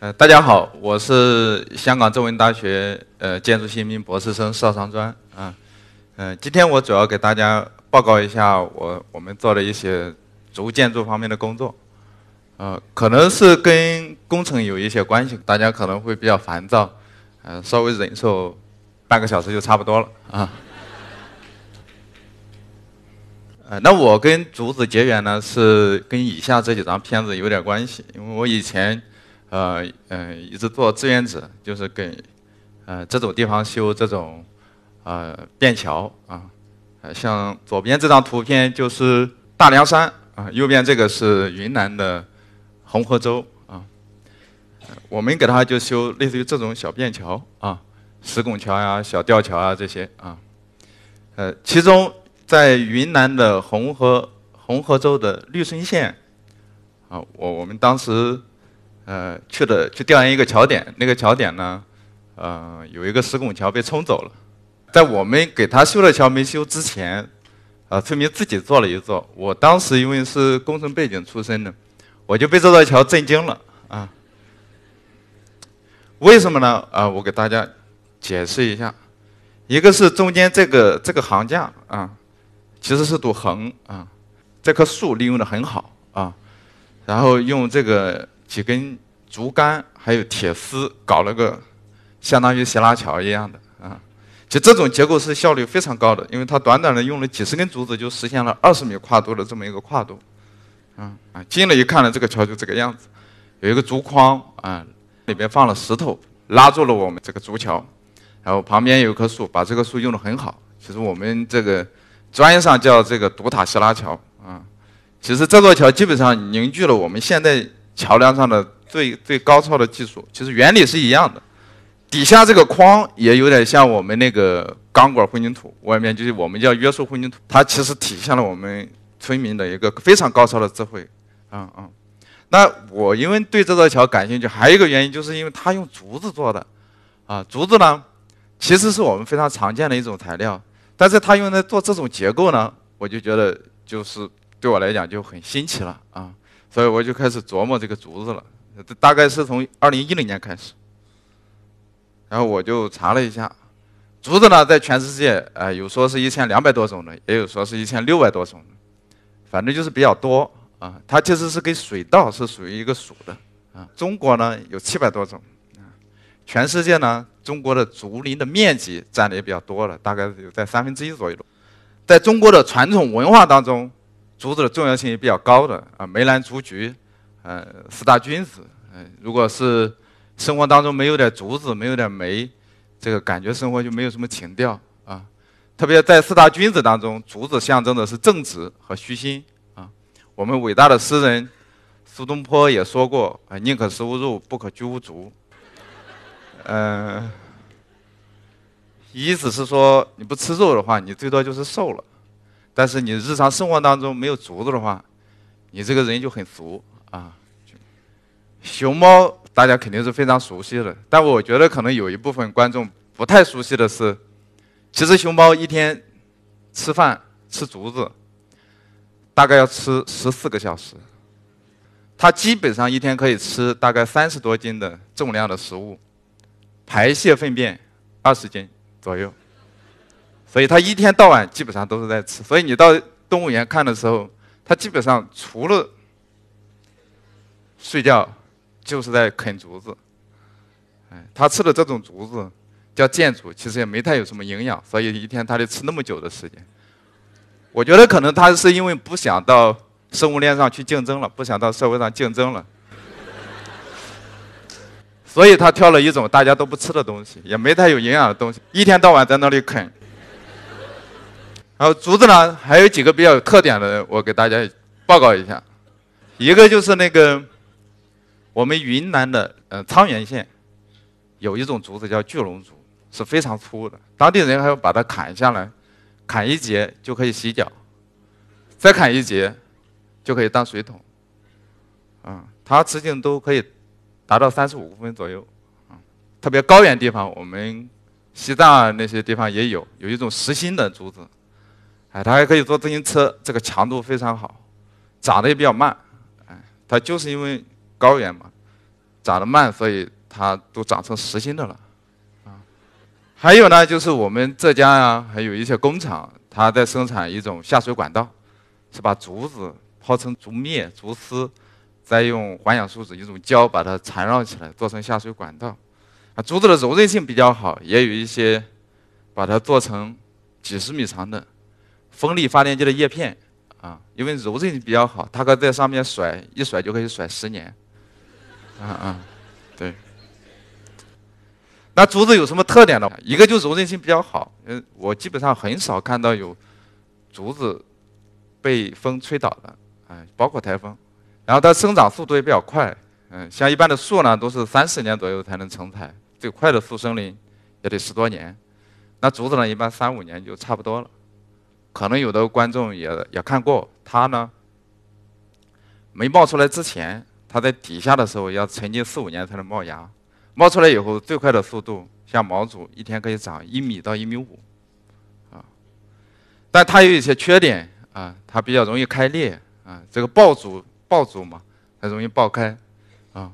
呃，大家好，我是香港中文大学呃建筑系一名博士生邵长专啊，嗯，今天我主要给大家报告一下我我们做的一些竹建筑方面的工作，呃，可能是跟工程有一些关系，大家可能会比较烦躁，呃，稍微忍受半个小时就差不多了啊。呃，那我跟竹子结缘呢，是跟以下这几张片子有点关系，因为我以前。呃嗯，一直做志愿者，就是给呃这种地方修这种呃便桥啊，像左边这张图片就是大凉山啊，右边这个是云南的红河州啊，我们给他就修类似于这种小便桥啊，石拱桥呀、小吊桥啊这些啊，呃，其中在云南的红河红河州的绿顺县啊，我我们当时。呃，去的去调研一个桥点，那个桥点呢，呃，有一个石拱桥被冲走了。在我们给他修的桥没修之前，啊，村民自己做了一座。我当时因为是工程背景出身的，我就被这座桥震惊了啊。为什么呢？啊，我给大家解释一下。一个是中间这个这个行架啊，其实是堵横啊，这棵树利用的很好啊，然后用这个。几根竹竿还有铁丝搞了个相当于斜拉桥一样的啊，就这种结构是效率非常高的，因为它短短的用了几十根竹子就实现了二十米跨度的这么一个跨度，啊啊，近了一看呢，这个桥就这个样子，有一个竹筐啊，里边放了石头拉住了我们这个竹桥，然后旁边有棵树，把这棵树用的很好。其实我们这个专业上叫这个独塔斜拉桥啊，其实这座桥基本上凝聚了我们现在。桥梁上的最最高超的技术，其实原理是一样的。底下这个框也有点像我们那个钢管混凝土，外面就是我们叫约束混凝土。它其实体现了我们村民的一个非常高超的智慧。嗯嗯。那我因为对这座桥感兴趣，还有一个原因就是因为它用竹子做的。啊，竹子呢，其实是我们非常常见的一种材料，但是它用来做这种结构呢，我就觉得就是对我来讲就很新奇了啊。所以我就开始琢磨这个竹子了，大概是从二零一零年开始，然后我就查了一下，竹子呢，在全世界，呃，有说是一千两百多种的，也有说是一千六百多种的，反正就是比较多啊。它其实是跟水稻是属于一个属的啊。中国呢有七百多种，全世界呢，中国的竹林的面积占的也比较多了，大概有在三分之一左右。在中国的传统文化当中。竹子的重要性也比较高的啊，梅兰竹菊，呃，四大君子，嗯，如果是生活当中没有点竹子，没有点梅，这个感觉生活就没有什么情调啊。特别在四大君子当中，竹子象征的是正直和虚心啊。我们伟大的诗人苏东坡也说过啊，宁可食无肉，不可居无竹。嗯，意思是说你不吃肉的话，你最多就是瘦了。但是你日常生活当中没有竹子的话，你这个人就很俗啊。熊猫大家肯定是非常熟悉的，但我觉得可能有一部分观众不太熟悉的是，其实熊猫一天吃饭吃竹子，大概要吃十四个小时。它基本上一天可以吃大概三十多斤的重量的食物，排泄粪便二十斤左右。所以他一天到晚基本上都是在吃，所以你到动物园看的时候，他基本上除了睡觉，就是在啃竹子。哎，他吃的这种竹子叫箭竹，其实也没太有什么营养，所以一天他得吃那么久的时间。我觉得可能他是因为不想到生物链上去竞争了，不想到社会上竞争了，所以他挑了一种大家都不吃的东西，也没太有营养的东西，一天到晚在那里啃。然后竹子呢，还有几个比较有特点的，我给大家报告一下。一个就是那个我们云南的呃沧源县有一种竹子叫巨龙竹，是非常粗的，当地人还要把它砍下来，砍一节就可以洗脚，再砍一节就可以当水桶。啊，它直径都可以达到三十五公分左右。啊，特别高原地方，我们西藏那些地方也有，有一种实心的竹子。哎，它还可以坐自行车，这个强度非常好，长得也比较慢。哎，它就是因为高原嘛，长。长得慢，所以它都长成实心的了，啊。还有呢，就是我们浙江啊，还有一些工厂，它在生产一种下水管道，是把竹子泡成竹篾、竹丝，再用环氧树脂一种胶把它缠绕起来，做成下水管道。啊，竹子的柔韧性比较好，也有一些把它做成几十米长的风力发电机的叶片。啊，因为柔韧性比较好，它可以在上面甩，一甩就可以甩十年。啊啊，对。那竹子有什么特点呢？一个就是柔韧性比较好，嗯，我基本上很少看到有竹子被风吹倒的，哎，包括台风。然后它生长速度也比较快，嗯，像一般的树呢，都是三四年左右才能成材，最快的速生林也得十多年。那竹子呢，一般三五年就差不多了。可能有的观众也也看过，它呢没冒出来之前，它在底下的时候要沉浸四五年才能冒芽，冒出来以后最快的速度，像毛竹一天可以长一米到一米五，啊，但它有一些缺点啊，它比较容易开裂啊，这个爆竹爆竹嘛，它容易爆开啊，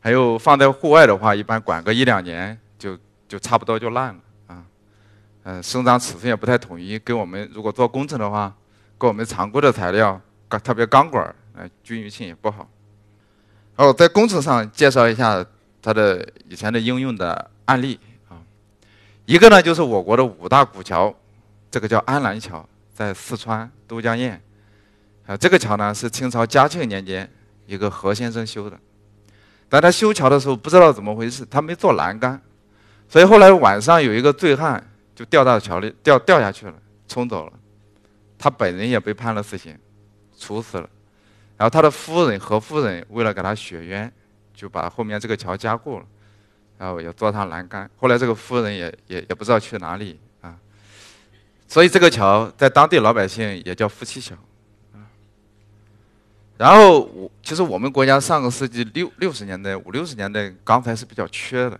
还有放在户外的话，一般管个一两年就就差不多就烂了。嗯，生长尺寸也不太统一，跟我们如果做工程的话，跟我们常规的材料，钢特别钢管，呃，均匀性也不好。哦，在工程上介绍一下它的以前的应用的案例啊，一个呢就是我国的五大古桥，这个叫安澜桥，在四川都江堰，啊，这个桥呢是清朝嘉庆年间一个何先生修的，但他修桥的时候不知道怎么回事，他没做栏杆，所以后来晚上有一个醉汉。就掉到桥里，掉掉下去了，冲走了。他本人也被判了死刑，处死了。然后他的夫人何夫人为了给他雪冤，就把后面这个桥加固了，然后也做上栏杆。后来这个夫人也也也不知道去哪里啊。所以这个桥在当地老百姓也叫夫妻桥。然后我其实我们国家上个世纪六六十年代五六十年代钢材是比较缺的，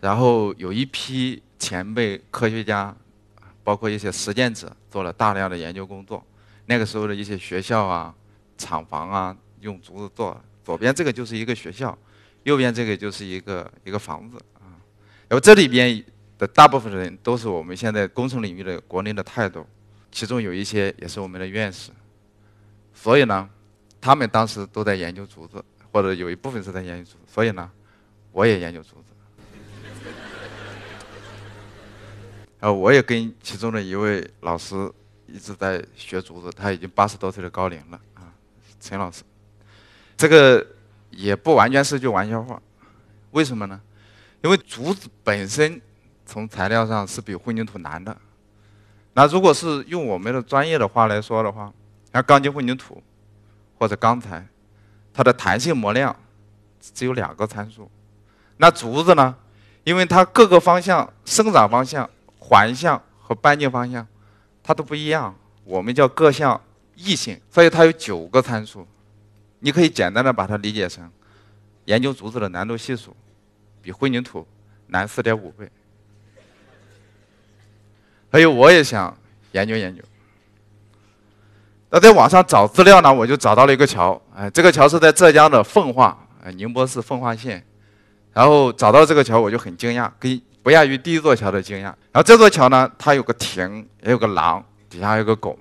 然后有一批。前辈科学家，包括一些实践者，做了大量的研究工作。那个时候的一些学校啊、厂房啊，用竹子做。左边这个就是一个学校，右边这个就是一个一个房子啊。然后这里边的大部分人都是我们现在工程领域的国内的泰斗，其中有一些也是我们的院士。所以呢，他们当时都在研究竹子，或者有一部分是在研究竹子。所以呢，我也研究竹子。啊，我也跟其中的一位老师一直在学竹子，他已经八十多岁的高龄了啊，陈老师。这个也不完全是句玩笑话，为什么呢？因为竹子本身从材料上是比混凝土难的。那如果是用我们的专业的话来说的话，像钢筋混凝土或者钢材，它的弹性模量只有两个参数。那竹子呢？因为它各个方向生长方向。环向和半径方向，它都不一样，我们叫各项异性，所以它有九个参数。你可以简单的把它理解成，研究竹子的难度系数，比混凝土难四点五倍。还有，我也想研究研究。那在网上找资料呢，我就找到了一个桥，哎，这个桥是在浙江的奉化，哎，宁波市奉化县。然后找到这个桥，我就很惊讶，跟。不亚于第一座桥的惊讶。然后这座桥呢，它有个亭，也有个廊，底下还有个拱。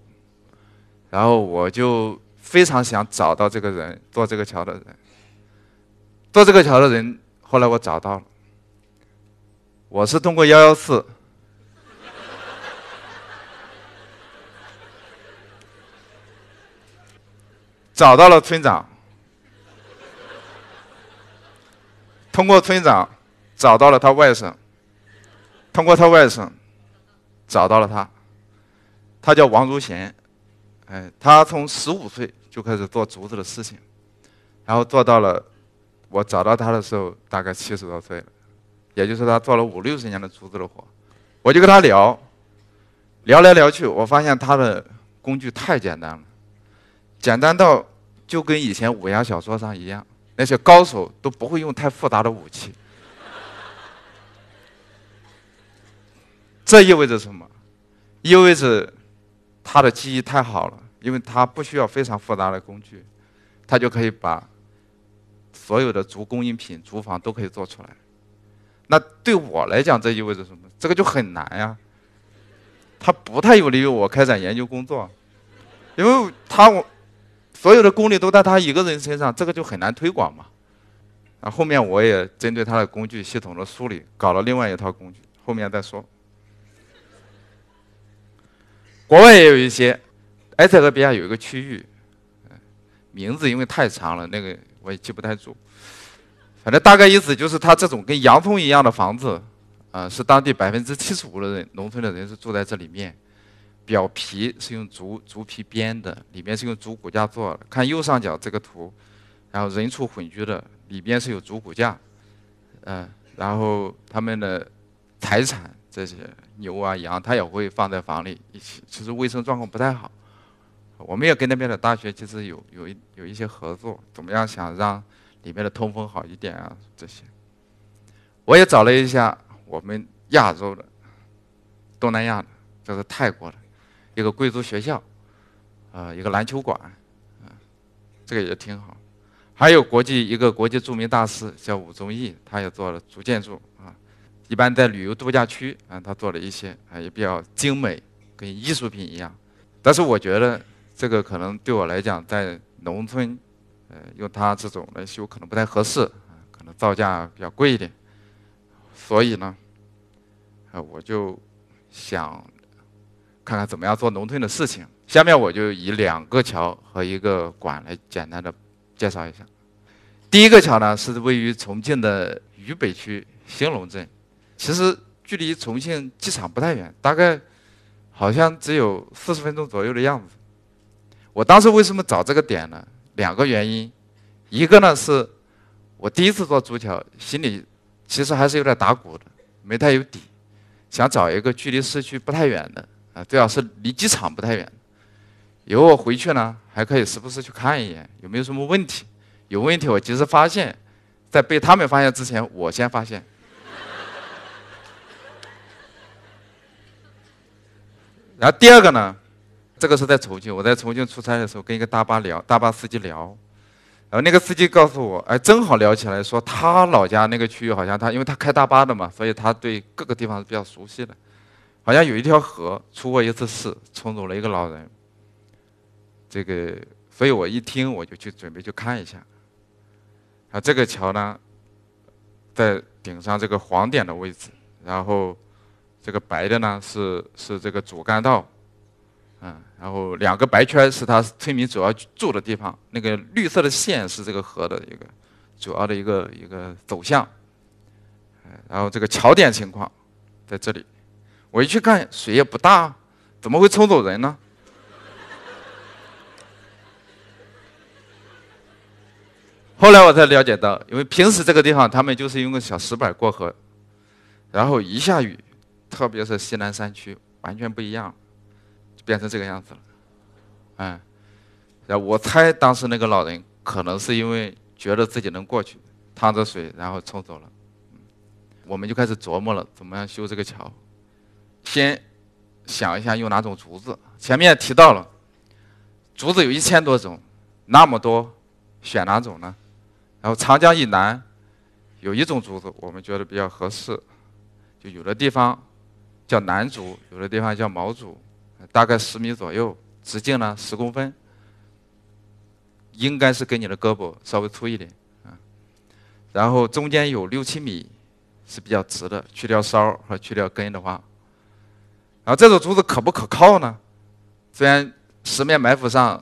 然后我就非常想找到这个人，做这个桥的人。做这个桥的人，后来我找到了。我是通过幺幺四找到了村长，通过村长找到了他外甥。通过他外甥找到了他，他叫王如贤，哎，他从十五岁就开始做竹子的事情，然后做到了我找到他的时候大概七十多岁了，也就是他做了五六十年的竹子的活，我就跟他聊，聊来聊去，我发现他的工具太简单了，简单到就跟以前武侠小说上一样，那些高手都不会用太复杂的武器。这意味着什么？意味着他的技艺太好了，因为他不需要非常复杂的工具，他就可以把所有的竹工艺品、竹房都可以做出来。那对我来讲，这意味着什么？这个就很难呀。他不太有利于我开展研究工作，因为他我所有的功力都在他一个人身上，这个就很难推广嘛。啊，后面我也针对他的工具系统的梳理，搞了另外一套工具，后面再说。国外也有一些，埃塞俄比亚有一个区域，名字因为太长了，那个我也记不太住。反正大概意思就是，它这种跟洋葱一样的房子，啊，是当地百分之七十五的人，农村的人是住在这里面。表皮是用竹竹皮编的，里面是用竹骨架做的。看右上角这个图，然后人畜混居的，里边是有竹骨架，嗯，然后他们的财产这些牛啊羊，他也会放在房里一起。其实卫生状况不太好，我们也跟那边的大学其实有有一有一些合作，怎么样想让。里面的通风好一点啊，这些，我也找了一下我们亚洲的、东南亚的，这是泰国的一个贵族学校，啊，一个篮球馆，啊，这个也挺好。还有国际一个国际著名大师叫武宗义，他也做了竹建筑啊，一般在旅游度假区啊，他做了一些啊，也比较精美，跟艺术品一样。但是我觉得这个可能对我来讲，在农村。呃，用它这种来修可能不太合适，可能造价比较贵一点，所以呢，啊，我就想看看怎么样做农村的事情。下面我就以两个桥和一个馆来简单的介绍一下。第一个桥呢是位于重庆的渝北区兴隆镇，其实距离重庆机场不太远，大概好像只有四十分钟左右的样子。我当时为什么找这个点呢？两个原因，一个呢是，我第一次做竹桥，心里其实还是有点打鼓的，没太有底，想找一个距离市区不太远的，啊，最好是离机场不太远，以后我回去呢还可以时不时去看一眼，有没有什么问题，有问题我及时发现，在被他们发现之前，我先发现。然后第二个呢？这个是在重庆，我在重庆出差的时候，跟一个大巴聊，大巴司机聊，然后那个司机告诉我，哎，正好聊起来，说他老家那个区域好像他，因为他开大巴的嘛，所以他对各个地方是比较熟悉的，好像有一条河出过一次事，冲走了一个老人。这个，所以我一听我就去准备去看一下。啊，这个桥呢，在顶上这个黄点的位置，然后这个白的呢是是这个主干道。嗯，然后两个白圈是他村民主要住的地方，那个绿色的线是这个河的一个主要的一个一个走向。然后这个桥点情况在这里，我一去看水也不大，怎么会冲走人呢？后来我才了解到，因为平时这个地方他们就是用个小石板过河，然后一下雨，特别是西南山区，完全不一样。就变成这个样子了，嗯，我猜当时那个老人可能是因为觉得自己能过去，趟着水然后冲走了，我们就开始琢磨了，怎么样修这个桥？先想一下用哪种竹子。前面提到了，竹子有一千多种，那么多，选哪种呢？然后长江以南有一种竹子，我们觉得比较合适，就有的地方叫楠竹，有的地方叫毛竹。大概十米左右，直径呢十公分，应该是跟你的胳膊稍微粗一点，啊，然后中间有六七米是比较直的，去掉梢和去掉根的话，然后这种竹子可不可靠呢？虽然《十面埋伏》上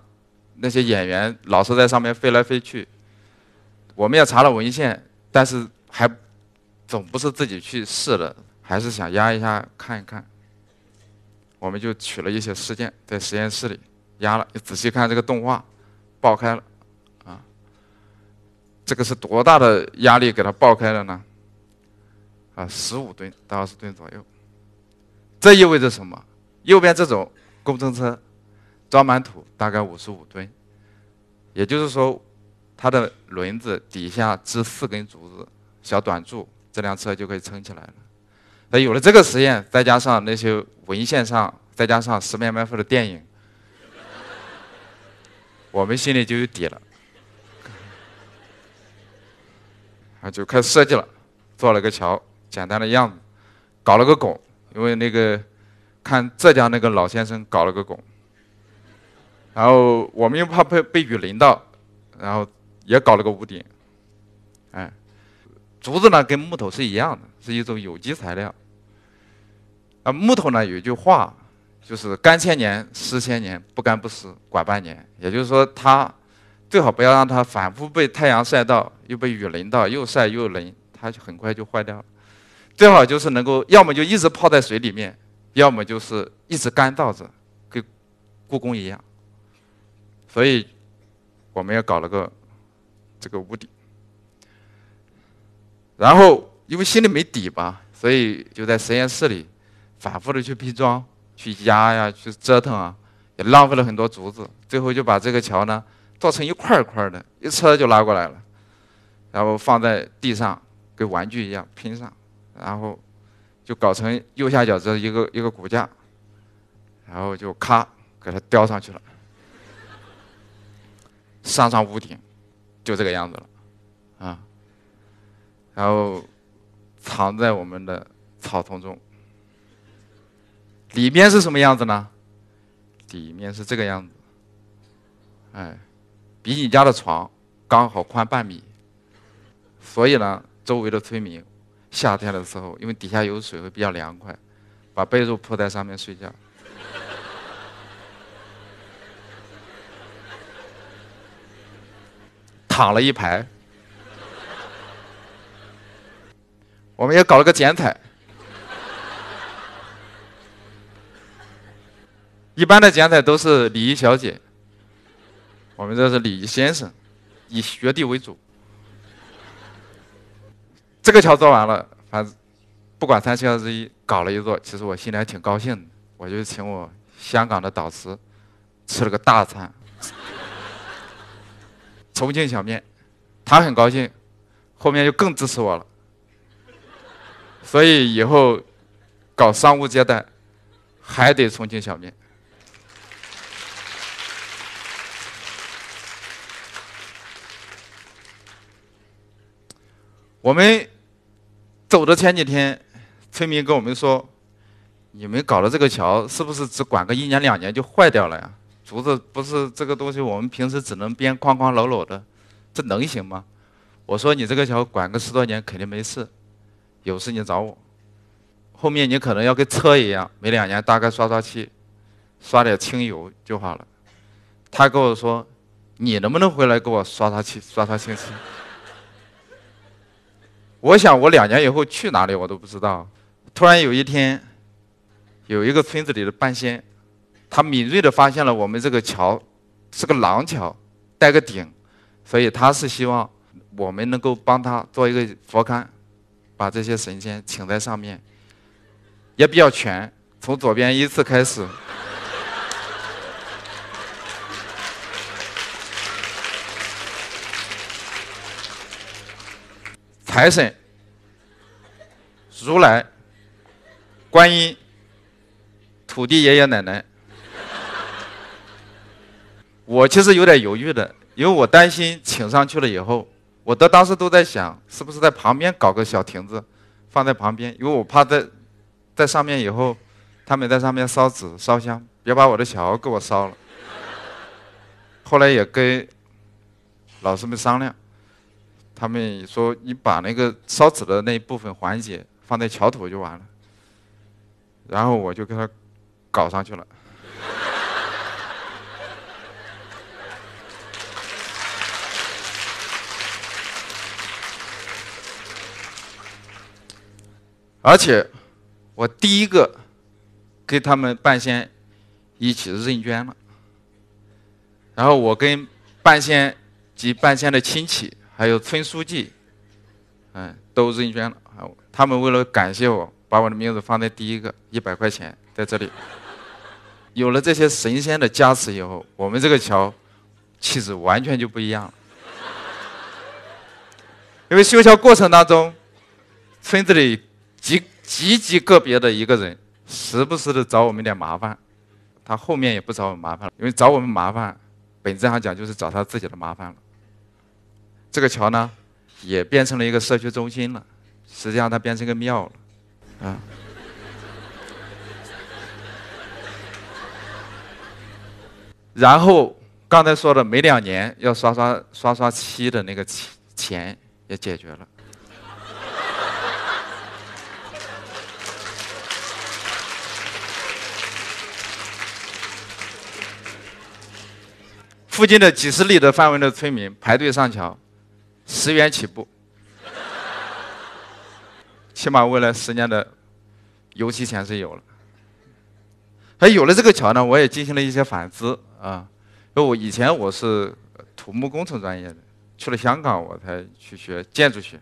那些演员老是在上面飞来飞去，我们也查了文献，但是还总不是自己去试的，还是想压一下看一看。我们就取了一些事件，在实验室里压了，仔细看这个动画，爆开了，啊，这个是多大的压力给它爆开了呢？啊，十五吨到二十吨左右。这意味着什么？右边这种工程车装满土大概五十五吨，也就是说，它的轮子底下支四根竹子，小短柱，这辆车就可以撑起来了。那有了这个实验，再加上那些文献上，再加上《十面埋伏》的电影，我们心里就有底了。啊，就开始设计了，做了个桥，简单的样子，搞了个拱，因为那个看浙江那个老先生搞了个拱，然后我们又怕被被雨淋到，然后也搞了个屋顶，哎，竹子呢跟木头是一样的，是一种有机材料。啊，木头呢有一句话，就是干千年，湿千年，不干不湿，管半年。也就是说，它最好不要让它反复被太阳晒到，又被雨淋到，又晒又淋，它就很快就坏掉了。最好就是能够，要么就一直泡在水里面，要么就是一直干燥着，跟故宫一样。所以，我们要搞了个这个屋顶。然后，因为心里没底吧，所以就在实验室里。反复的去拼装、去压呀、去折腾啊，也浪费了很多竹子。最后就把这个桥呢做成一块一块的，一车就拉过来了，然后放在地上，跟玩具一样拼上，然后就搞成右下角这一个一个骨架，然后就咔给它吊上去了，上上屋顶，就这个样子了，然后藏在我们的草丛中。里面是什么样子呢？里面是这个样子，哎，比你家的床刚好宽半米。所以呢，周围的村民夏天的时候，因为底下有水，会比较凉快，把被褥铺在上面睡觉。躺了一排，我们也搞了个剪彩。一般的剪彩都是礼仪小姐，我们这是礼仪先生，以学弟为主。这个桥做完了，反正不管三七二十一，搞了一座，其实我心里还挺高兴的。我就请我香港的导师吃了个大餐，重庆小面，他很高兴，后面就更支持我了。所以以后搞商务接待，还得重庆小面。我们走的前几天，村民跟我们说：“你们搞的这个桥是不是只管个一年两年就坏掉了呀？竹子不是这个东西，我们平时只能编框框搂搂的，这能行吗？”我说：“你这个桥管个十多年肯定没事，有事你找我。后面你可能要跟车一样，每两年大概刷刷漆，刷点清油就好了。”他跟我说：“你能不能回来给我刷刷漆，刷刷清漆？” 我想，我两年以后去哪里我都不知道。突然有一天，有一个村子里的半仙，他敏锐地发现了我们这个桥是个廊桥，带个顶，所以他是希望我们能够帮他做一个佛龛，把这些神仙请在上面，也比较全。从左边依次开始，财神。如来、观音、土地爷爷奶奶，我其实有点犹豫的，因为我担心请上去了以后，我的当时都在想，是不是在旁边搞个小亭子，放在旁边，因为我怕在在上面以后，他们在上面烧纸烧香，别把我的桥给我烧了。后来也跟老师们商量，他们说你把那个烧纸的那一部分环节。放在桥头就完了，然后我就给他搞上去了。而且，我第一个跟他们半仙一起认捐了。然后我跟半仙及半仙的亲戚，还有村书记，嗯，都认捐了。他们为了感谢我，把我的名字放在第一个，一百块钱在这里。有了这些神仙的加持以后，我们这个桥气质完全就不一样了。因为修桥过程当中，村子里极极极个别的一个人，时不时的找我们点麻烦，他后面也不找我们麻烦了，因为找我们麻烦，本质上讲就是找他自己的麻烦了。这个桥呢，也变成了一个社区中心了。实际上，它变成一个庙了，啊。然后刚才说的每两年要刷刷刷刷漆的那个钱钱也解决了。附近的几十里的范围的村民排队上桥，十元起步，起码未来十年的油漆钱是有了。还有了这个桥呢，我也进行了一些反思啊。因为我以前我是土木工程专业的，去了香港我才去学建筑学。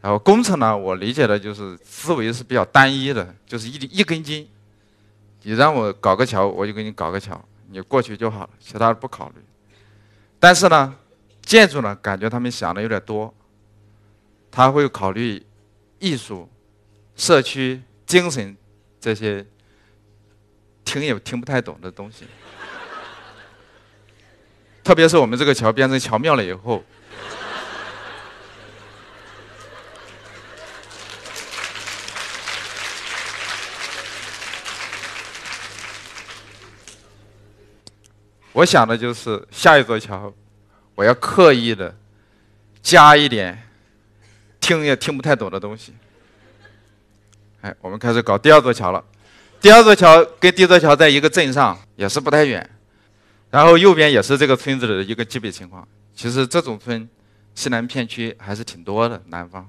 然后工程呢，我理解的就是思维是比较单一的，就是一一根筋。你让我搞个桥，我就给你搞个桥。你过去就好了，其他的不考虑。但是呢，建筑呢，感觉他们想的有点多。他会考虑艺术、社区、精神这些听也听不太懂的东西。特别是我们这个桥变成桥庙了以后，我想的就是下一座桥，我要刻意的加一点听也听不太懂的东西。哎，我们开始搞第二座桥了。第二座桥跟第一座桥在一个镇上，也是不太远。然后右边也是这个村子的一个基本情况。其实这种村，西南片区还是挺多的南方。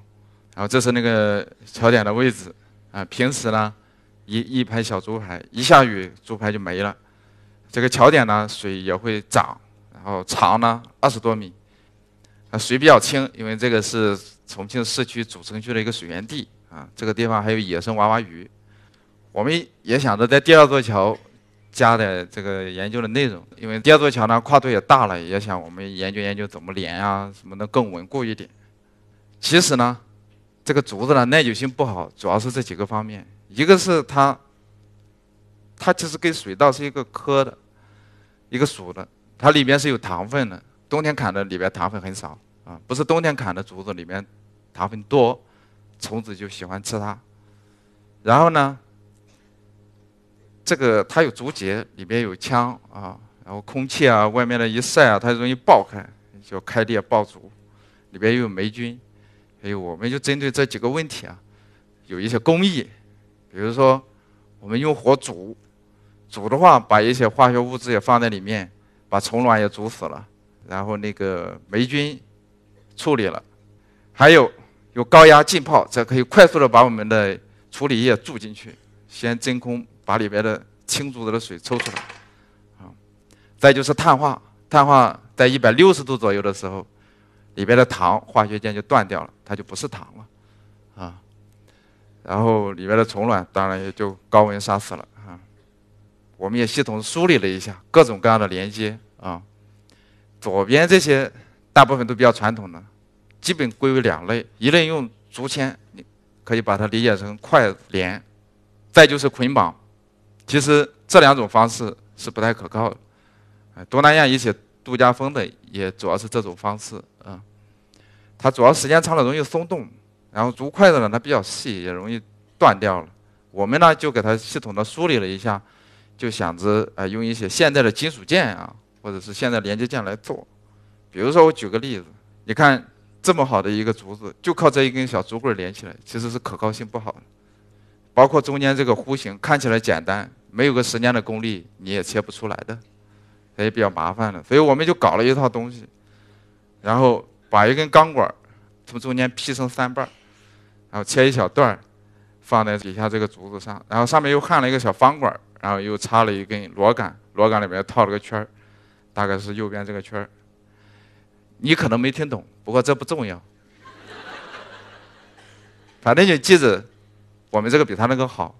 然后这是那个桥点的位置啊。平时呢，一一排小竹排，一下雨竹排就没了。这个桥点呢，水也会涨，然后长呢二十多米，啊，水比较清，因为这个是重庆市区主城区的一个水源地啊。这个地方还有野生娃娃鱼，我们也想着在第二座桥加的这个研究的内容，因为第二座桥呢跨度也大了，也想我们研究研究怎么连啊，什么的更稳固一点。其实呢，这个竹子呢耐久性不好，主要是这几个方面，一个是它。它其实跟水稻是一个科的，一个属的，它里面是有糖分的。冬天砍的里边糖分很少啊，不是冬天砍的竹子里面糖分多，虫子就喜欢吃它。然后呢，这个它有竹节，里面有腔啊，然后空气啊，外面的一晒啊，它容易爆开，就开裂爆竹。里边又有霉菌，还有我们就针对这几个问题啊，有一些工艺，比如说我们用火煮。煮的话，把一些化学物质也放在里面，把虫卵也煮死了，然后那个霉菌处理了，还有有高压浸泡，这可以快速的把我们的处理液注进去，先真空把里边的清竹子的水抽出来，啊，再就是碳化，碳化在一百六十度左右的时候，里边的糖化学键就断掉了，它就不是糖了，啊，然后里边的虫卵当然也就高温杀死了。我们也系统梳理了一下各种各样的连接啊，左边这些大部分都比较传统的，基本归为两类，一类用竹签，你可以把它理解成快连，再就是捆绑。其实这两种方式是不太可靠的，东南亚一些度假风的也主要是这种方式啊，它主要时间长了容易松动，然后竹筷子呢它比较细也容易断掉了。我们呢就给它系统的梳理了一下。就想着啊，用一些现代的金属件啊，或者是现在连接件来做。比如说，我举个例子，你看这么好的一个竹子，就靠这一根小竹棍连起来，其实是可靠性不好的。包括中间这个弧形，看起来简单，没有个十年的功力，你也切不出来的，它也比较麻烦的。所以我们就搞了一套东西，然后把一根钢管从中间劈成三半然后切一小段放在底下这个竹子上，然后上面又焊了一个小方管然后又插了一根螺杆，螺杆里面套了个圈儿，大概是右边这个圈儿。你可能没听懂，不过这不重要，反正就记着我们这个比他那个好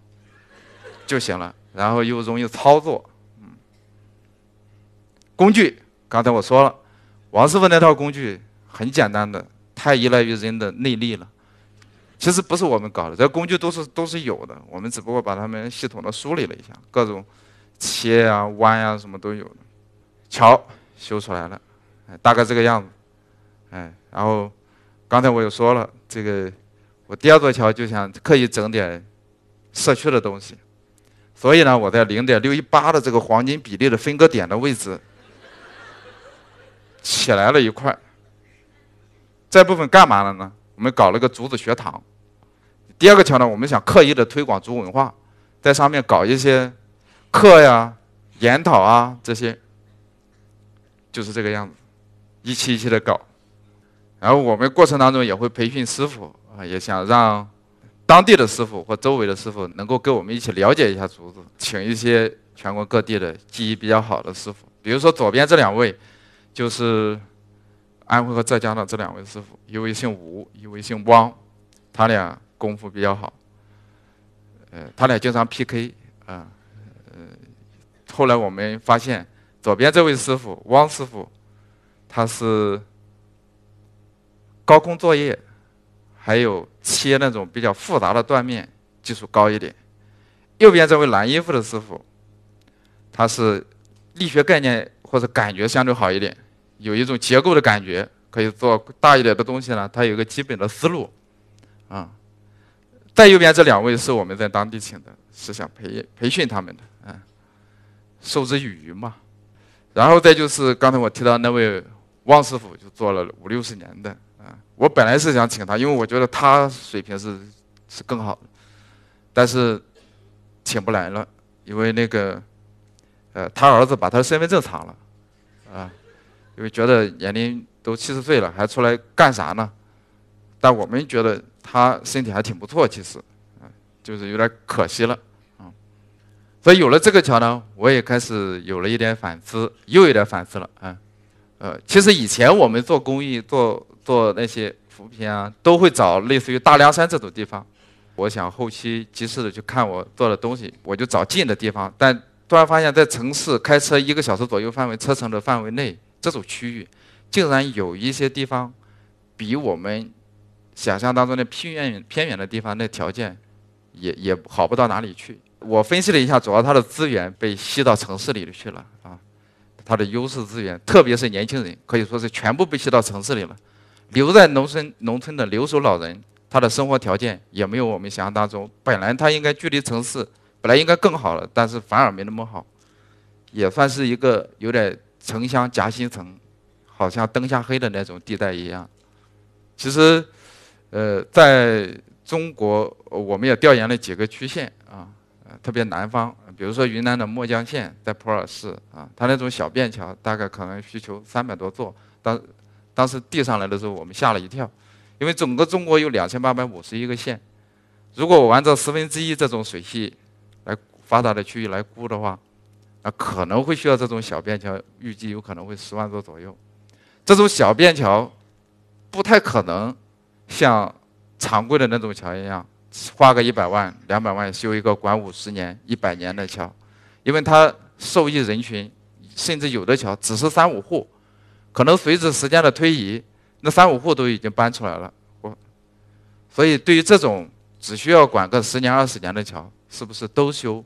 就行了。然后又容易操作，嗯。工具刚才我说了，王师傅那套工具很简单的，太依赖于人的内力了。其实不是我们搞的，这工具都是都是有的，我们只不过把它们系统的梳理了一下，各种切啊、弯啊什么都有的。桥修出来了，大概这个样子，哎，然后刚才我又说了，这个我第二座桥就想刻意整点社区的东西，所以呢，我在零点六一八的这个黄金比例的分割点的位置起来了一块。这部分干嘛了呢？我们搞了个竹子学堂。第二个桥呢，我们想刻意的推广竹文化，在上面搞一些课呀、研讨啊这些，就是这个样子，一期一期的搞。然后我们过程当中也会培训师傅啊，也想让当地的师傅或周围的师傅能够跟我们一起了解一下竹子，请一些全国各地的技艺比较好的师傅，比如说左边这两位，就是安徽和浙江的这两位师傅，一位姓吴，一位姓汪，他俩功夫比较好，呃，他俩经常 PK 啊，呃，后来我们发现左边这位师傅汪师傅，他是。高空作业，还有切那种比较复杂的断面技术高一点。右边这位蓝衣服的师傅，他是力学概念或者感觉相对好一点，有一种结构的感觉，可以做大一点的东西呢。他有一个基本的思路，啊。在右边这两位是我们在当地请的，是想培培训他们的，嗯，授之以渔嘛。然后再就是刚才我提到那位汪师傅，就做了五六十年的。啊我本来是想请他，因为我觉得他水平是是更好的，但是请不来了，因为那个呃，他儿子把他的身份证藏了，啊，因为觉得年龄都七十岁了，还出来干啥呢？但我们觉得他身体还挺不错，其实，啊，就是有点可惜了，啊，所以有了这个桥呢，我也开始有了一点反思，又有点反思了，啊，呃，其实以前我们做公益做。做那些扶贫啊，都会找类似于大凉山这种地方。我想后期及时的去看我做的东西，我就找近的地方。但突然发现，在城市开车一个小时左右范围车程的范围内，这种区域竟然有一些地方比我们想象当中的偏远偏远的地方那条件也也好不到哪里去。我分析了一下，主要它的资源被吸到城市里去了啊，它的优势资源，特别是年轻人，可以说是全部被吸到城市里了。留在农村，农村的留守老人，他的生活条件也没有我们想象当中。本来他应该距离城市，本来应该更好了，但是反而没那么好，也算是一个有点城乡夹心层，好像灯下黑的那种地带一样。其实，呃，在中国，我们也调研了几个区县啊，特别南方，比如说云南的墨江县，在普洱市啊，它那种小便桥大概可能需求三百多座，当。当时递上来的时候，我们吓了一跳，因为整个中国有两千八百五十一个县，如果我按照十分之一这种水系来发达的区域来估的话，可能会需要这种小便桥，预计有可能会十万座左右。这种小便桥不太可能像常规的那种桥一样，花个一百万、两百万修一个管五十年、一百年的桥，因为它受益人群甚至有的桥只是三五户。可能随着时间的推移，那三五户都已经搬出来了。我，所以对于这种只需要管个十年二十年的桥，是不是都修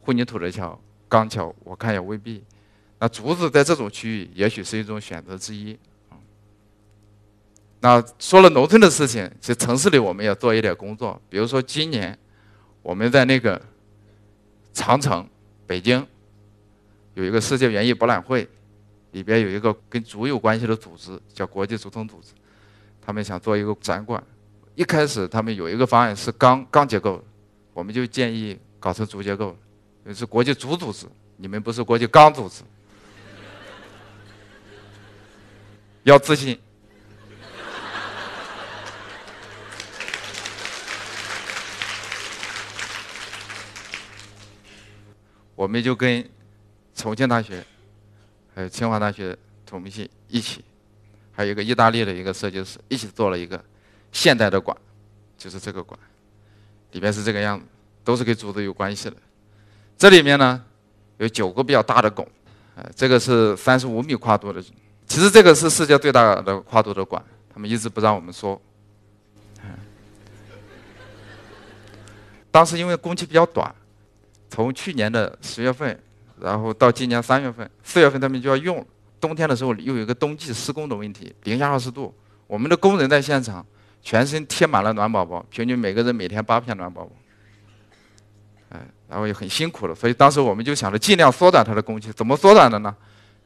混凝土的桥、钢桥？我看也未必。那竹子在这种区域，也许是一种选择之一。那说了农村的事情，其实城市里我们要做一点工作。比如说今年我们在那个长城，北京有一个世界园艺博览会。里边有一个跟竹有关系的组织，叫国际竹筒组织，他们想做一个展馆。一开始他们有一个方案是钢钢结构，我们就建议搞成竹结构，是国际主组织，你们不是国际刚组织，要自信。我们就跟重庆大学。还有清华大学土木系一起，还有一个意大利的一个设计师一起做了一个现代的馆，就是这个馆，里面是这个样子，都是跟竹子有关系的。这里面呢有九个比较大的拱，呃，这个是三十五米跨度的，其实这个是世界最大的跨度的馆，他们一直不让我们说。当时因为工期比较短，从去年的十月份。然后到今年三月份、四月份他们就要用，冬天的时候又有一个冬季施工的问题，零下二十度，我们的工人在现场，全身贴满了暖宝宝，平均每个人每天八片暖宝宝。哎，然后也很辛苦了，所以当时我们就想着尽量缩短它的工期。怎么缩短的呢？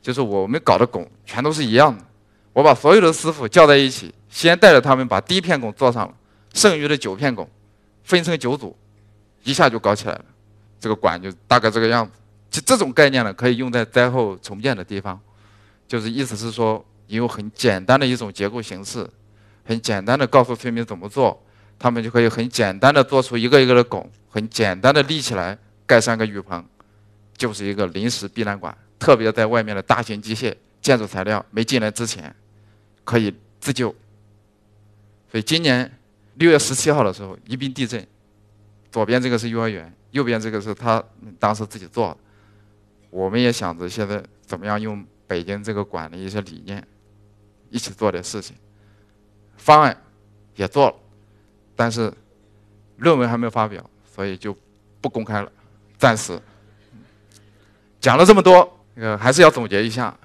就是我们搞的拱全都是一样的，我把所有的师傅叫在一起，先带着他们把第一片拱做上了，剩余的九片拱分成九组，一下就搞起来了。这个管就大概这个样子。就这种概念呢，可以用在灾后重建的地方，就是意思是说，你用很简单的一种结构形式，很简单的告诉村民怎么做，他们就可以很简单的做出一个一个的拱，很简单的立起来，盖上个雨棚，就是一个临时避难馆。特别在外面的大型机械、建筑材料没进来之前，可以自救。所以今年六月十七号的时候，宜宾地震，左边这个是幼儿园，右边这个是他当时自己做的。我们也想着现在怎么样用北京这个馆的一些理念，一起做点事情。方案也做了，但是论文还没有发表，所以就不公开了，暂时。讲了这么多，呃，还是要总结一下。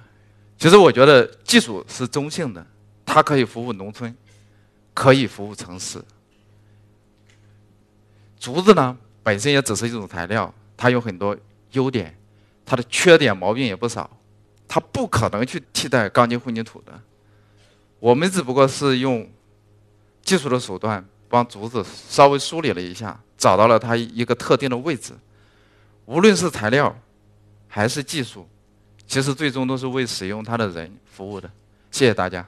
其实我觉得技术是中性的，它可以服务农村，可以服务城市。竹子呢，本身也只是一种材料，它有很多优点。它的缺点毛病也不少，它不可能去替代钢筋混凝土的。我们只不过是用技术的手段帮竹子稍微梳理了一下，找到了它一个特定的位置。无论是材料还是技术，其实最终都是为使用它的人服务的。谢谢大家。